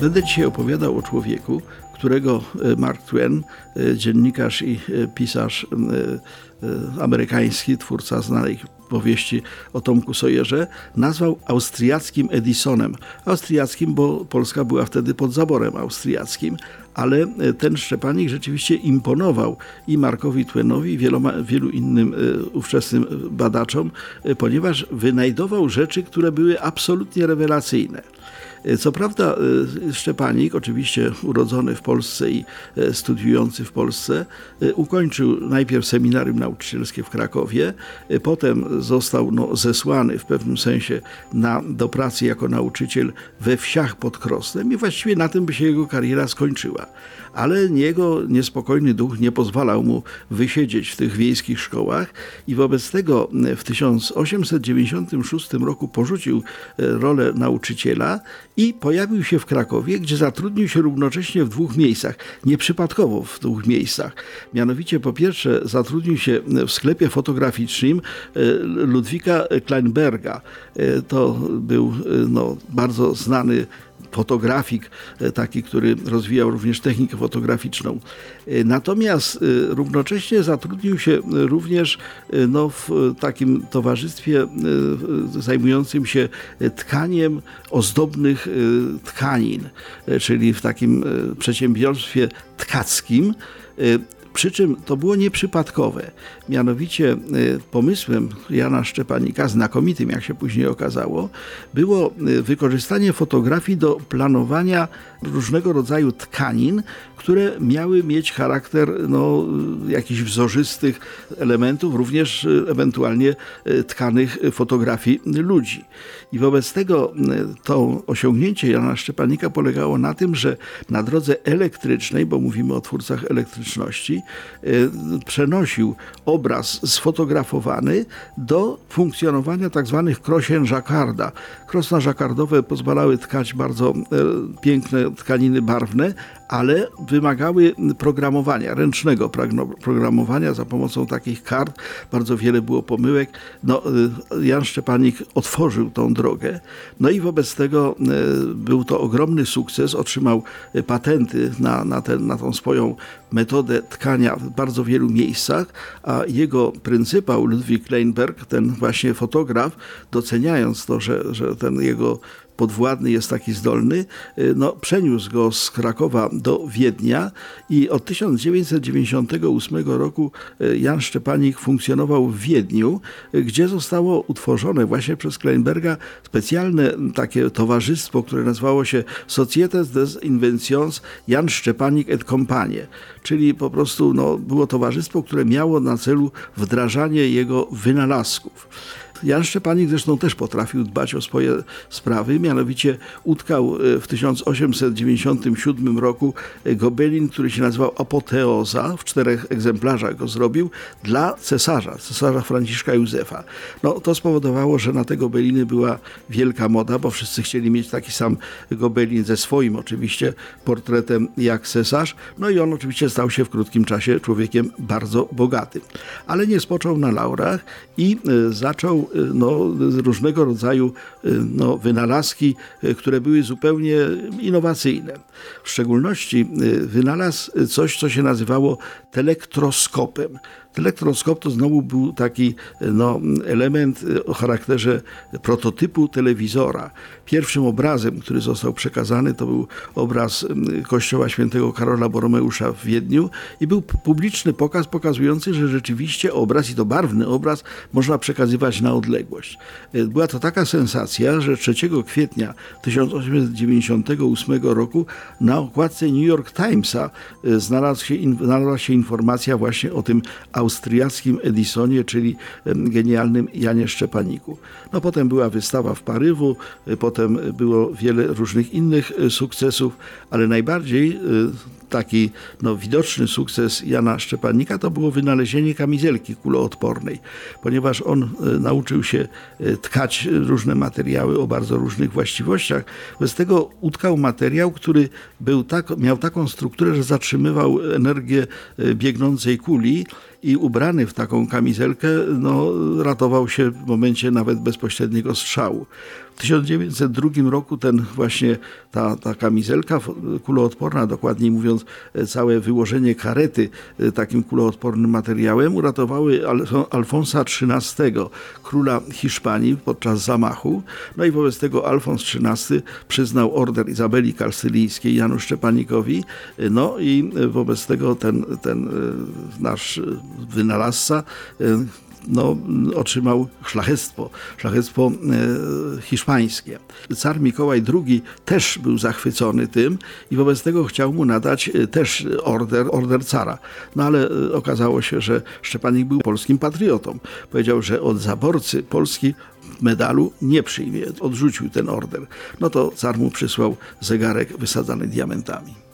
Będę dzisiaj opowiadał o człowieku, którego e, Mark Twain, e, dziennikarz i e, pisarz amerykański, twórca znanej powieści o Tomku Sojerze, nazwał austriackim Edisonem. Austriackim, bo Polska była wtedy pod zaborem austriackim, ale ten Szczepanik rzeczywiście imponował i Markowi Twainowi, i wieloma, wielu innym ówczesnym badaczom, ponieważ wynajdował rzeczy, które były absolutnie rewelacyjne. E, co prawda e, Szczepanik, oczywiście urodzony w Polsce i e, studiujący w Polsce, ukończył najpierw seminarium nauczycielskie w Krakowie, potem został no, zesłany w pewnym sensie na, do pracy jako nauczyciel we wsiach pod Krosnem i właściwie na tym by się jego kariera skończyła. Ale jego niespokojny duch nie pozwalał mu wysiedzieć w tych wiejskich szkołach i wobec tego w 1896 roku porzucił rolę nauczyciela i pojawił się w Krakowie, gdzie zatrudnił się równocześnie w dwóch miejscach. Nieprzypadkowo w dwóch miejscach. Mianowicie po pierwsze zatrudnił się w sklepie fotograficznym e, Ludwika Kleinberga. E, to był e, no, bardzo znany fotografik, e, taki, który rozwijał również technikę fotograficzną. E, natomiast e, równocześnie zatrudnił się również no, w takim towarzystwie zajmującym się tkaniem ozdobnych tkanin, czyli w takim przedsiębiorstwie tkackim. Przy czym to było nieprzypadkowe. Mianowicie y, pomysłem Jana Szczepanika, znakomitym jak się później okazało, było y, wykorzystanie fotografii do planowania różnego rodzaju tkanin, które miały mieć charakter no, jakichś wzorzystych elementów, również y, ewentualnie tkanych fotografii ludzi. I wobec tego to osiągnięcie Jana Szczepanika polegało na tym, że na drodze elektrycznej, bo mówimy o twórcach elektryczności, przenosił obraz sfotografowany do funkcjonowania tak zwanych krosien Jacquarda. Krosna Jacquardowe pozwalały tkać bardzo piękne tkaniny barwne, ale wymagały programowania, ręcznego programowania za pomocą takich kart. Bardzo wiele było pomyłek. No, y, Jan Szczepanik otworzył tą drogę. No i wobec tego był to ogromny sukces. Otrzymał patenty na, na, ten, na tą swoją metodę tkania w bardzo wielu miejscach, a jego pryncypał Ludwik Kleinberg, ten właśnie fotograf, doceniając to, że, że ten jego podwładny jest taki zdolny, y, no, przeniósł go z Krakowa do Wiednia i od 1998 roku y, Jan Szczepanik funkcjonował w Wiedniu, y, gdzie zostało utworzone właśnie przez Kleinberga specjalne takie towarzystwo, które nazywało się Societes des Inventions Jan Szczepanik et Companie, czyli po prostu no, było towarzystwo, które miało na celu wdrażanie jego wynalazków. Jan Szczepanik zresztą też potrafił dbać o swoje sprawy, mianowicie utkał e, w 1897 roku e, gobelin, który się nazywał Apoteoza, w czterech egzemplarzach go zrobił, dla cesarza, cesarza Franciszka Józefa. No, to spowodowało, że na te gobeliny była wielka moda, bo wszyscy chcieli mieć taki sam gobelin ze swoim oczywiście portretem jak cesarz. No i on oczywiście stał się w krótkim czasie człowiekiem bardzo bogatym. Ale nie spoczął na laurach i e, zaczął no, różnego rodzaju y, no, wynalazki, y, które były zupełnie innowacyjne. W szczególności wynalazł coś, co się nazywało telektroskopem. Elektroskop to znowu był taki no, element o charakterze prototypu telewizora. Pierwszym obrazem, który został przekazany, to był obraz kościoła świętego Karola Boromeusza w Wiedniu i był publiczny pokaz pokazujący, że rzeczywiście obraz, i to barwny obraz, można przekazywać na odległość. Była to taka sensacja, że 3 kwietnia 1898 roku na okładce New York Timesa e, znalazła się, znalazła się informacja właśnie o tym austriackim Edisonie, czyli genialnym Janie Szczepaniku. No potem była wystawa w Paryżu, e, potem było wiele różnych innych e, sukcesów, ale najbardziej e, taki no, widoczny sukces Jana Szczepanika to było wynalezienie kamizelki kuloodpornej, ponieważ on nauczył się tkać różne materiały o bardzo różnych właściwościach. Bez tego utkał materiał, który był tak, miał taką strukturę, że zatrzymywał energię biegnącej kuli i ubrany w taką kamizelkę no, ratował się w momencie nawet bezpośredniego strzału. W 1902 roku ten właśnie ta, ta kamizelka kuloodporna, dokładniej mówiąc całe wyłożenie karety takim kuloodpornym materiałem uratowały Alfonsa XIII, króla Hiszpanii podczas zamachu. No i wobec tego Alfons XIII przyznał order Izabeli Kalsylijskiej Janu Szczepanikowi. No i wobec tego ten, ten nasz wynalazca no, otrzymał szlachectwo, szlachectwo e, hiszpańskie. Car Mikołaj II też był zachwycony tym i wobec tego chciał mu nadać e, też order, order cara. No ale e, okazało się, że Szczepanik był polskim patriotą. Powiedział, że od zaborcy Polski medalu nie przyjmie. Odrzucił ten order. No to car mu przysłał zegarek wysadzany diamentami.